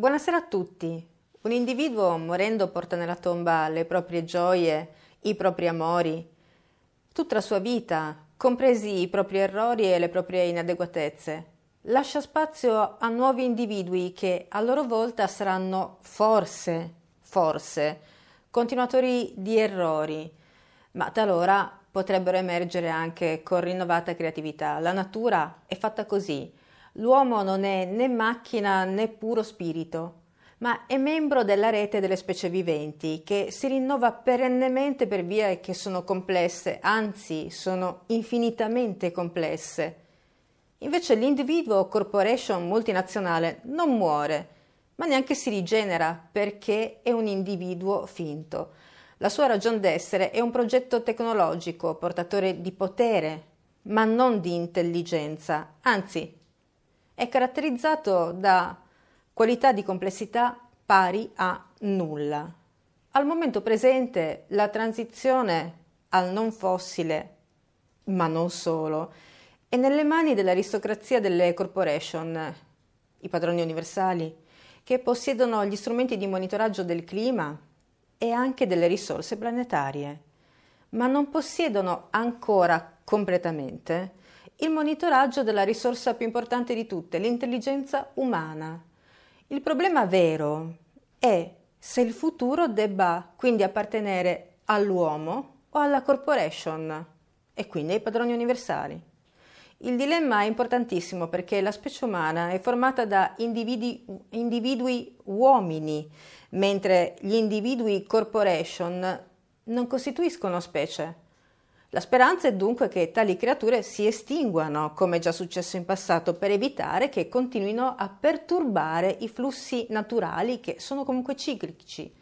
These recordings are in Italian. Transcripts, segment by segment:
Buonasera a tutti. Un individuo morendo porta nella tomba le proprie gioie, i propri amori, tutta la sua vita, compresi i propri errori e le proprie inadeguatezze. Lascia spazio a nuovi individui che a loro volta saranno forse, forse, continuatori di errori, ma talora potrebbero emergere anche con rinnovata creatività. La natura è fatta così. L'uomo non è né macchina né puro spirito, ma è membro della rete delle specie viventi che si rinnova perennemente per vie che sono complesse, anzi sono infinitamente complesse. Invece l'individuo corporation multinazionale non muore, ma neanche si rigenera perché è un individuo finto. La sua ragion d'essere è un progetto tecnologico portatore di potere, ma non di intelligenza, anzi è caratterizzato da qualità di complessità pari a nulla. Al momento presente la transizione al non fossile, ma non solo, è nelle mani dell'aristocrazia delle corporation, i padroni universali, che possiedono gli strumenti di monitoraggio del clima, e anche delle risorse planetarie, ma non possiedono ancora completamente il monitoraggio della risorsa più importante di tutte, l'intelligenza umana. Il problema vero è se il futuro debba quindi appartenere all'uomo o alla corporation e quindi ai padroni universali. Il dilemma è importantissimo perché la specie umana è formata da individui, individui uomini, mentre gli individui corporation non costituiscono specie. La speranza è dunque che tali creature si estinguano, come già successo in passato, per evitare che continuino a perturbare i flussi naturali che sono comunque ciclici.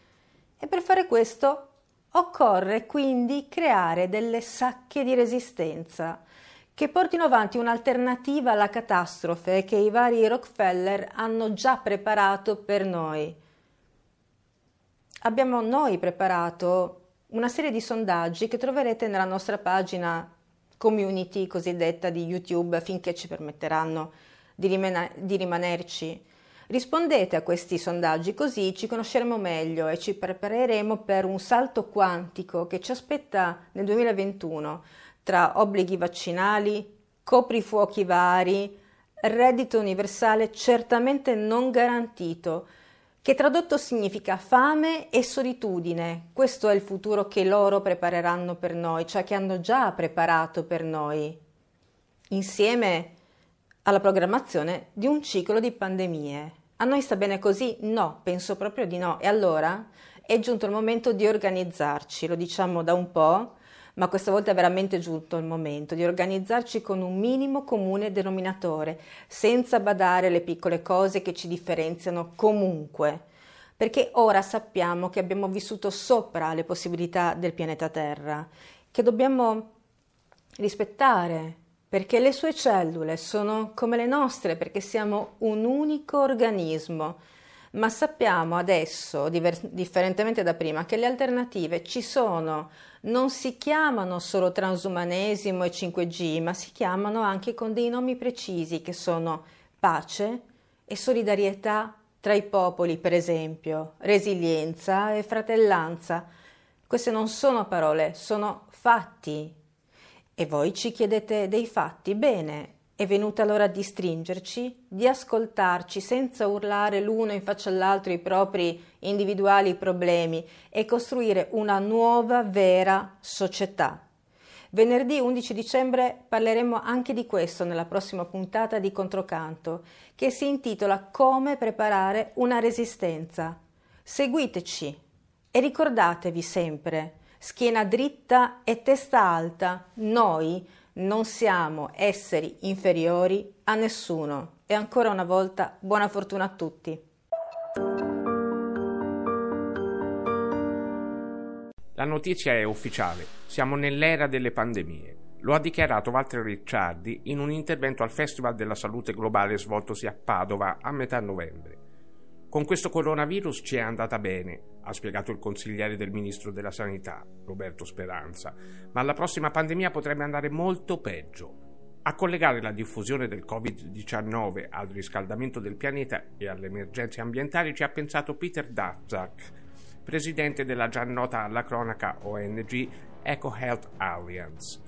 E per fare questo occorre quindi creare delle sacche di resistenza che portino avanti un'alternativa alla catastrofe che i vari Rockefeller hanno già preparato per noi. Abbiamo noi preparato una serie di sondaggi che troverete nella nostra pagina community cosiddetta di YouTube finché ci permetteranno di, rimane- di rimanerci. Rispondete a questi sondaggi così ci conosceremo meglio e ci prepareremo per un salto quantico che ci aspetta nel 2021 tra obblighi vaccinali, coprifuochi vari, reddito universale certamente non garantito, che tradotto significa fame e solitudine. Questo è il futuro che loro prepareranno per noi, cioè che hanno già preparato per noi, insieme alla programmazione di un ciclo di pandemie. A noi sta bene così? No, penso proprio di no. E allora è giunto il momento di organizzarci, lo diciamo da un po', ma questa volta è veramente giunto il momento di organizzarci con un minimo comune denominatore, senza badare alle piccole cose che ci differenziano comunque, perché ora sappiamo che abbiamo vissuto sopra le possibilità del pianeta Terra, che dobbiamo rispettare, perché le sue cellule sono come le nostre, perché siamo un unico organismo ma sappiamo adesso, diver- differentemente da prima, che le alternative ci sono, non si chiamano solo transumanesimo e 5G, ma si chiamano anche con dei nomi precisi che sono pace e solidarietà tra i popoli, per esempio, resilienza e fratellanza. Queste non sono parole, sono fatti. E voi ci chiedete dei fatti? Bene, è venuta l'ora di stringerci, di ascoltarci senza urlare l'uno in faccia all'altro i propri individuali problemi e costruire una nuova vera società. Venerdì 11 dicembre parleremo anche di questo nella prossima puntata di Controcanto, che si intitola Come preparare una resistenza. Seguiteci e ricordatevi sempre, schiena dritta e testa alta, noi non siamo esseri inferiori a nessuno. E ancora una volta buona fortuna a tutti. La notizia è ufficiale, siamo nell'era delle pandemie. Lo ha dichiarato Walter Ricciardi in un intervento al Festival della Salute Globale svoltosi a Padova a metà novembre. Con questo coronavirus ci è andata bene, ha spiegato il consigliere del ministro della Sanità, Roberto Speranza, ma la prossima pandemia potrebbe andare molto peggio. A collegare la diffusione del Covid-19 al riscaldamento del pianeta e alle emergenze ambientali ci ha pensato Peter Daszak, presidente della già nota alla cronaca ONG Eco Health Alliance.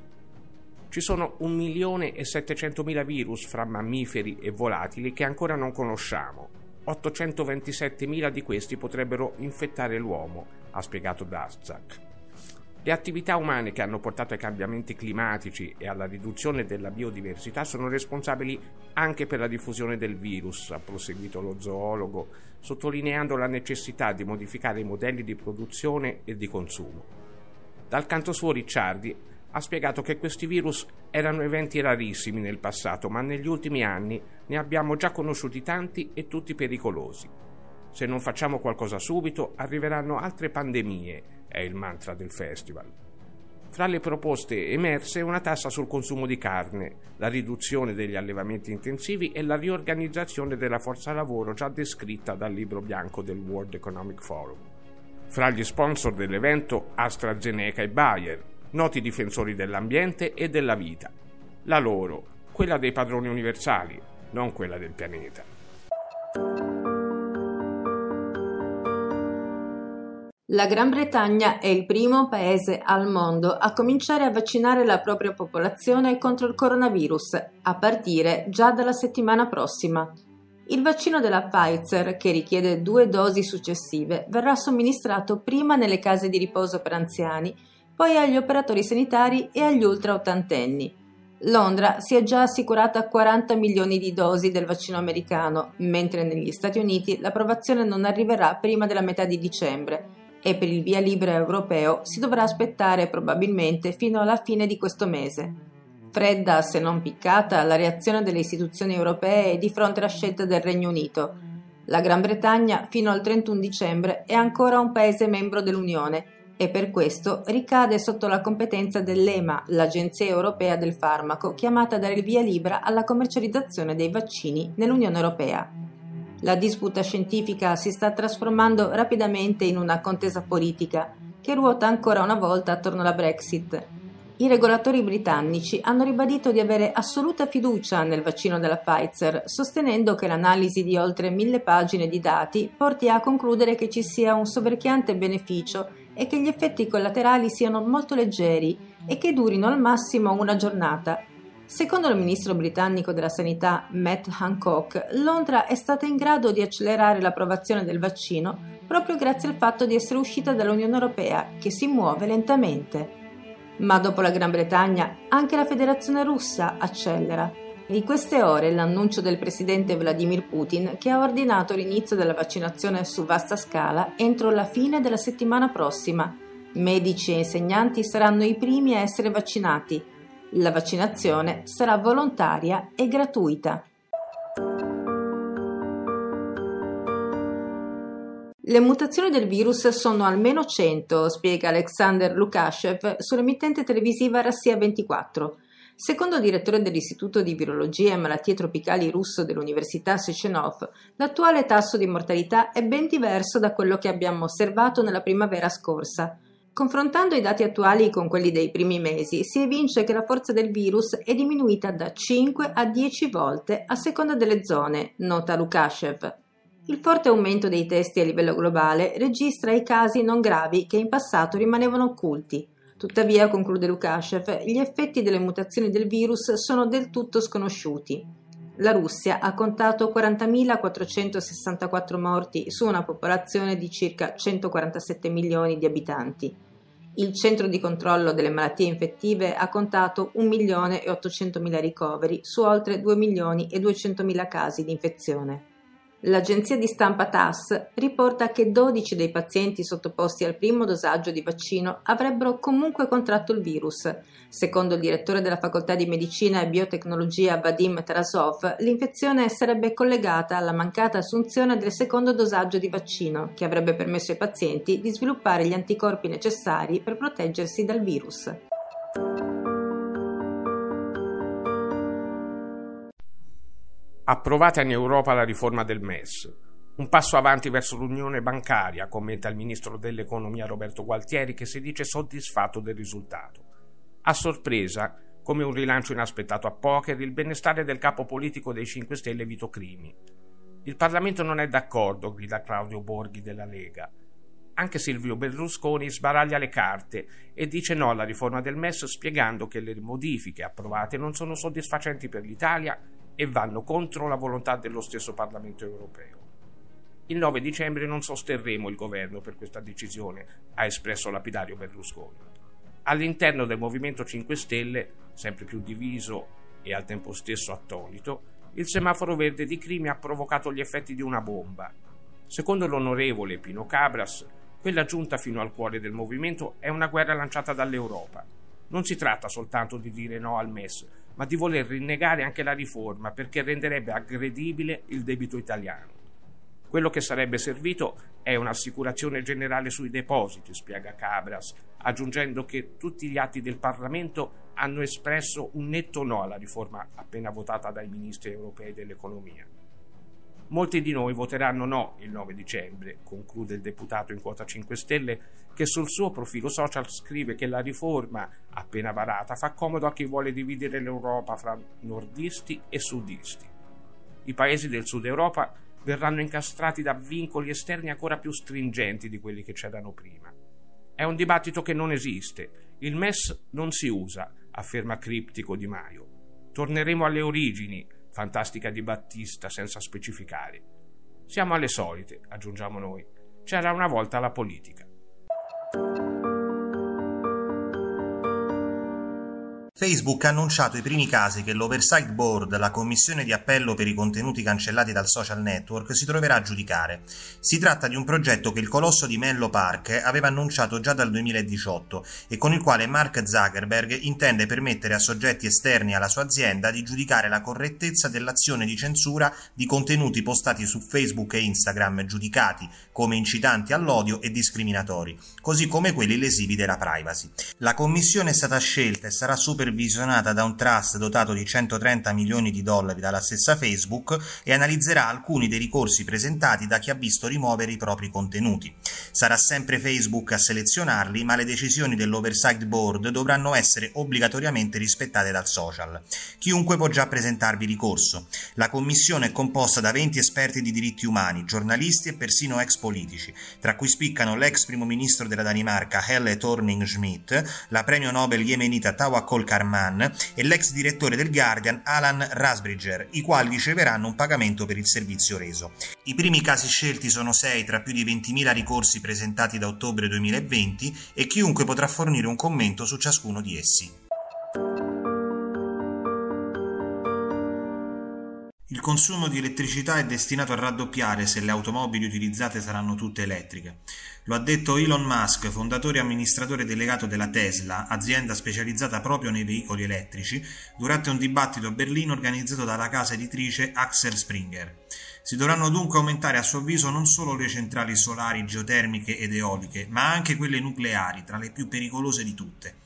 Ci sono 1 milione e 700 mila virus fra mammiferi e volatili che ancora non conosciamo. 827 mila di questi potrebbero infettare l'uomo, ha spiegato Daszak. Le attività umane che hanno portato ai cambiamenti climatici e alla riduzione della biodiversità sono responsabili anche per la diffusione del virus, ha proseguito lo zoologo, sottolineando la necessità di modificare i modelli di produzione e di consumo. Dal canto suo Ricciardi ha spiegato che questi virus erano eventi rarissimi nel passato, ma negli ultimi anni ne abbiamo già conosciuti tanti e tutti pericolosi. Se non facciamo qualcosa subito, arriveranno altre pandemie è il mantra del festival. Fra le proposte emerse una tassa sul consumo di carne, la riduzione degli allevamenti intensivi e la riorganizzazione della forza lavoro già descritta dal libro bianco del World Economic Forum. Fra gli sponsor dell'evento AstraZeneca e Bayer, noti difensori dell'ambiente e della vita. La loro, quella dei padroni universali, non quella del pianeta. La Gran Bretagna è il primo paese al mondo a cominciare a vaccinare la propria popolazione contro il coronavirus, a partire già dalla settimana prossima. Il vaccino della Pfizer, che richiede due dosi successive, verrà somministrato prima nelle case di riposo per anziani, poi agli operatori sanitari e agli ultra ottantenni. Londra si è già assicurata 40 milioni di dosi del vaccino americano, mentre negli Stati Uniti l'approvazione non arriverà prima della metà di dicembre e per il via libera europeo si dovrà aspettare probabilmente fino alla fine di questo mese. Fredda, se non piccata, la reazione delle istituzioni europee di fronte alla scelta del Regno Unito. La Gran Bretagna, fino al 31 dicembre, è ancora un paese membro dell'Unione e per questo ricade sotto la competenza dell'EMA, l'Agenzia Europea del Farmaco, chiamata a dare il via libera alla commercializzazione dei vaccini nell'Unione Europea. La disputa scientifica si sta trasformando rapidamente in una contesa politica che ruota ancora una volta attorno alla Brexit. I regolatori britannici hanno ribadito di avere assoluta fiducia nel vaccino della Pfizer, sostenendo che l'analisi di oltre mille pagine di dati porti a concludere che ci sia un soverchiante beneficio e che gli effetti collaterali siano molto leggeri e che durino al massimo una giornata, Secondo il ministro britannico della sanità Matt Hancock, Londra è stata in grado di accelerare l'approvazione del vaccino proprio grazie al fatto di essere uscita dall'Unione Europea, che si muove lentamente. Ma dopo la Gran Bretagna, anche la Federazione russa accelera. Di queste ore l'annuncio del presidente Vladimir Putin che ha ordinato l'inizio della vaccinazione su vasta scala entro la fine della settimana prossima. Medici e insegnanti saranno i primi a essere vaccinati la vaccinazione sarà volontaria e gratuita. Le mutazioni del virus sono almeno 100, spiega Alexander Lukashev sull'emittente televisiva Rassia 24. Secondo il direttore dell'Istituto di Virologia e Malattie Tropicali russo dell'Università Sechenov, l'attuale tasso di mortalità è ben diverso da quello che abbiamo osservato nella primavera scorsa. Confrontando i dati attuali con quelli dei primi mesi, si evince che la forza del virus è diminuita da 5 a 10 volte a seconda delle zone, nota Lukashev. Il forte aumento dei testi a livello globale registra i casi non gravi che in passato rimanevano occulti. Tuttavia, conclude Lukashev, gli effetti delle mutazioni del virus sono del tutto sconosciuti. La Russia ha contato 40.464 morti su una popolazione di circa 147 milioni di abitanti. Il centro di controllo delle malattie infettive ha contato 1.800.000 ricoveri su oltre 2.200.000 casi di infezione. L'agenzia di stampa TASS riporta che 12 dei pazienti sottoposti al primo dosaggio di vaccino avrebbero comunque contratto il virus. Secondo il direttore della facoltà di medicina e biotecnologia Vadim Tarasov, l'infezione sarebbe collegata alla mancata assunzione del secondo dosaggio di vaccino, che avrebbe permesso ai pazienti di sviluppare gli anticorpi necessari per proteggersi dal virus. Approvata in Europa la riforma del MES. Un passo avanti verso l'unione bancaria, commenta il ministro dell'economia Roberto Gualtieri che si dice soddisfatto del risultato. A sorpresa, come un rilancio inaspettato a poker, il benestare del capo politico dei 5 Stelle Vito Crimi. Il Parlamento non è d'accordo, grida Claudio Borghi della Lega. Anche Silvio Berlusconi sbaraglia le carte e dice no alla riforma del MES spiegando che le modifiche approvate non sono soddisfacenti per l'Italia e vanno contro la volontà dello stesso Parlamento europeo. Il 9 dicembre non sosterremo il governo per questa decisione, ha espresso lapidario Berlusconi. All'interno del Movimento 5 Stelle, sempre più diviso e al tempo stesso attonito, il semaforo verde di Crimi ha provocato gli effetti di una bomba. Secondo l'onorevole Pino Cabras, quella giunta fino al cuore del movimento è una guerra lanciata dall'Europa. Non si tratta soltanto di dire no al MES, ma di voler rinnegare anche la riforma perché renderebbe aggredibile il debito italiano. Quello che sarebbe servito è un'assicurazione generale sui depositi, spiega Cabras, aggiungendo che tutti gli atti del Parlamento hanno espresso un netto no alla riforma appena votata dai ministri europei dell'economia. Molti di noi voteranno no il 9 dicembre, conclude il deputato in quota 5 Stelle, che sul suo profilo social scrive che la riforma appena varata fa comodo a chi vuole dividere l'Europa fra nordisti e sudisti. I paesi del sud Europa verranno incastrati da vincoli esterni ancora più stringenti di quelli che c'erano prima. È un dibattito che non esiste. Il MES non si usa, afferma criptico Di Maio. Torneremo alle origini, fantastica di Battista senza specificare. Siamo alle solite, aggiungiamo noi. C'era una volta la politica. Facebook ha annunciato i primi casi che l'Oversight Board, la commissione di appello per i contenuti cancellati dal social network, si troverà a giudicare. Si tratta di un progetto che il colosso di Menlo Park aveva annunciato già dal 2018 e con il quale Mark Zuckerberg intende permettere a soggetti esterni alla sua azienda di giudicare la correttezza dell'azione di censura di contenuti postati su Facebook e Instagram giudicati come incitanti all'odio e discriminatori, così come quelli lesivi della privacy. La commissione è stata scelta e sarà super supervisionata da un trust dotato di 130 milioni di dollari dalla stessa Facebook e analizzerà alcuni dei ricorsi presentati da chi ha visto rimuovere i propri contenuti. Sarà sempre Facebook a selezionarli, ma le decisioni dell'Oversight Board dovranno essere obbligatoriamente rispettate dal social. Chiunque può già presentarvi ricorso. La commissione è composta da 20 esperti di diritti umani, giornalisti e persino ex politici, tra cui spiccano l'ex primo ministro della Danimarca Helle Thorning-Schmidt, la premio Nobel yemenita Tawakkol Kar Karman e l'ex direttore del Guardian Alan Rasbridger, i quali riceveranno un pagamento per il servizio reso. I primi casi scelti sono sei tra più di 20.000 ricorsi presentati da ottobre 2020 e chiunque potrà fornire un commento su ciascuno di essi. Il consumo di elettricità è destinato a raddoppiare se le automobili utilizzate saranno tutte elettriche. Lo ha detto Elon Musk, fondatore e amministratore delegato della Tesla, azienda specializzata proprio nei veicoli elettrici, durante un dibattito a Berlino organizzato dalla casa editrice Axel Springer. Si dovranno dunque aumentare a suo avviso non solo le centrali solari, geotermiche ed eoliche, ma anche quelle nucleari, tra le più pericolose di tutte.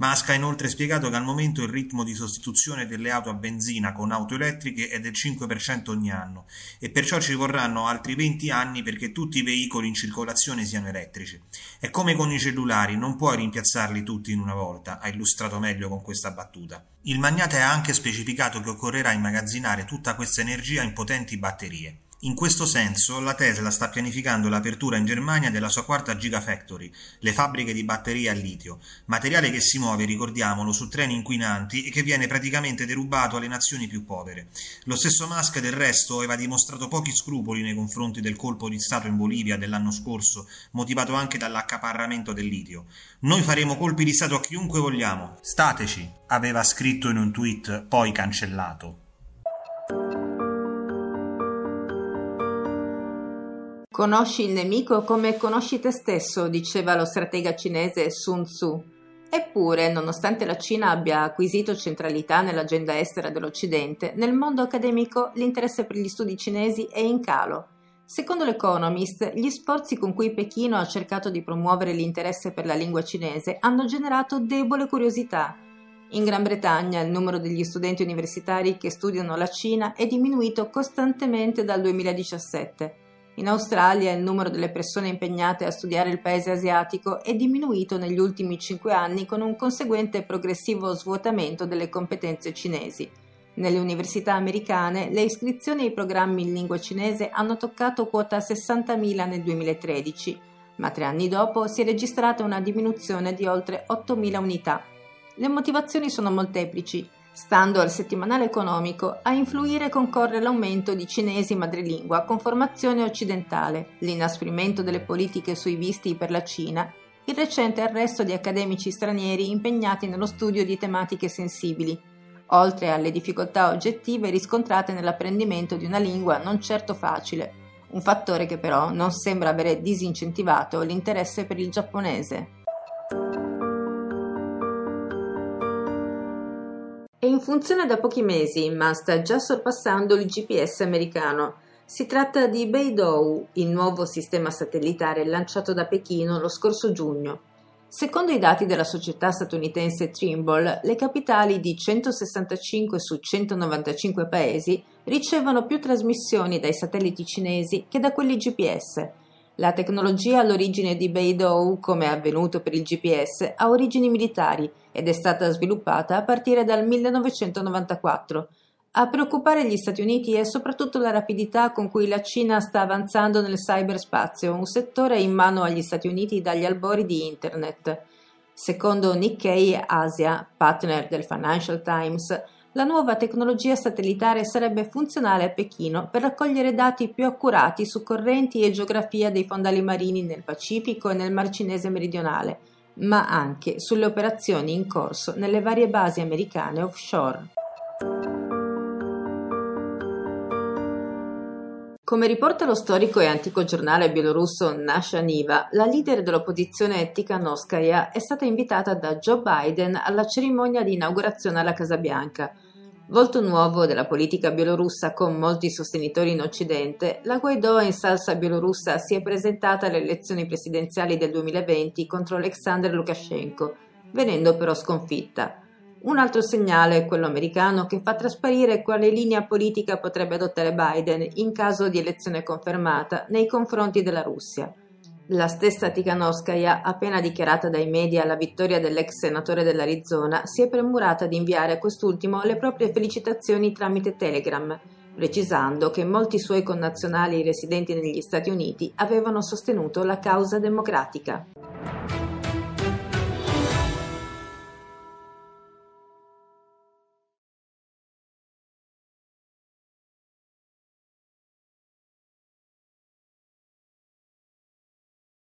Musk ha inoltre spiegato che al momento il ritmo di sostituzione delle auto a benzina con auto elettriche è del 5% ogni anno e perciò ci vorranno altri 20 anni perché tutti i veicoli in circolazione siano elettrici. È come con i cellulari, non puoi rimpiazzarli tutti in una volta, ha illustrato meglio con questa battuta. Il magnate ha anche specificato che occorrerà immagazzinare tutta questa energia in potenti batterie. In questo senso, la Tesla sta pianificando l'apertura in Germania della sua quarta Gigafactory, le fabbriche di batterie a litio, materiale che si muove, ricordiamolo, su treni inquinanti e che viene praticamente derubato alle nazioni più povere. Lo stesso Musk, del resto, aveva dimostrato pochi scrupoli nei confronti del colpo di Stato in Bolivia dell'anno scorso, motivato anche dall'accaparramento del litio. Noi faremo colpi di Stato a chiunque vogliamo. Stateci, aveva scritto in un tweet poi cancellato. Conosci il nemico come conosci te stesso, diceva lo stratega cinese Sun Tzu. Eppure, nonostante la Cina abbia acquisito centralità nell'agenda estera dell'Occidente, nel mondo accademico l'interesse per gli studi cinesi è in calo. Secondo l'Economist, gli sforzi con cui Pechino ha cercato di promuovere l'interesse per la lingua cinese hanno generato debole curiosità. In Gran Bretagna il numero degli studenti universitari che studiano la Cina è diminuito costantemente dal 2017 In Australia il numero delle persone impegnate a studiare il paese asiatico è diminuito negli ultimi cinque anni con un conseguente progressivo svuotamento delle competenze cinesi. Nelle università americane le iscrizioni ai programmi in lingua cinese hanno toccato quota 60.000 nel 2013, ma tre anni dopo si è registrata una diminuzione di oltre 8.000 unità. Le motivazioni sono molteplici. Stando al settimanale economico, a influire concorre l'aumento di cinesi madrelingua con formazione occidentale, l'inasprimento delle politiche sui visti per la Cina, il recente arresto di accademici stranieri impegnati nello studio di tematiche sensibili, oltre alle difficoltà oggettive riscontrate nell'apprendimento di una lingua non certo facile, un fattore che però non sembra avere disincentivato l'interesse per il giapponese. In funzione da pochi mesi, ma sta già sorpassando il GPS americano. Si tratta di Beidou, il nuovo sistema satellitare lanciato da Pechino lo scorso giugno. Secondo i dati della società statunitense Trimble, le capitali di 165 su 195 paesi ricevono più trasmissioni dai satelliti cinesi che da quelli GPS, la tecnologia all'origine di Beidou, come è avvenuto per il GPS, ha origini militari ed è stata sviluppata a partire dal 1994. A preoccupare gli Stati Uniti è soprattutto la rapidità con cui la Cina sta avanzando nel cyberspazio, un settore in mano agli Stati Uniti dagli albori di Internet. Secondo Nikkei Asia, partner del Financial Times, la nuova tecnologia satellitare sarebbe funzionale a Pechino per raccogliere dati più accurati su correnti e geografia dei fondali marini nel Pacifico e nel Mar Cinese meridionale, ma anche sulle operazioni in corso nelle varie basi americane offshore. Come riporta lo storico e antico giornale bielorusso Nasha Niva, la leader dell'opposizione Tikhanovskaya è stata invitata da Joe Biden alla cerimonia di inaugurazione alla Casa Bianca. Volto nuovo della politica bielorussa con molti sostenitori in Occidente, la Guaidó in salsa bielorussa si è presentata alle elezioni presidenziali del 2020 contro Alexander Lukashenko, venendo però sconfitta. Un altro segnale è quello americano che fa trasparire quale linea politica potrebbe adottare Biden in caso di elezione confermata nei confronti della Russia. La stessa Tikhanovskaya, appena dichiarata dai media la vittoria dell'ex senatore dell'Arizona, si è premurata di inviare a quest'ultimo le proprie felicitazioni tramite Telegram, precisando che molti suoi connazionali residenti negli Stati Uniti avevano sostenuto la causa democratica.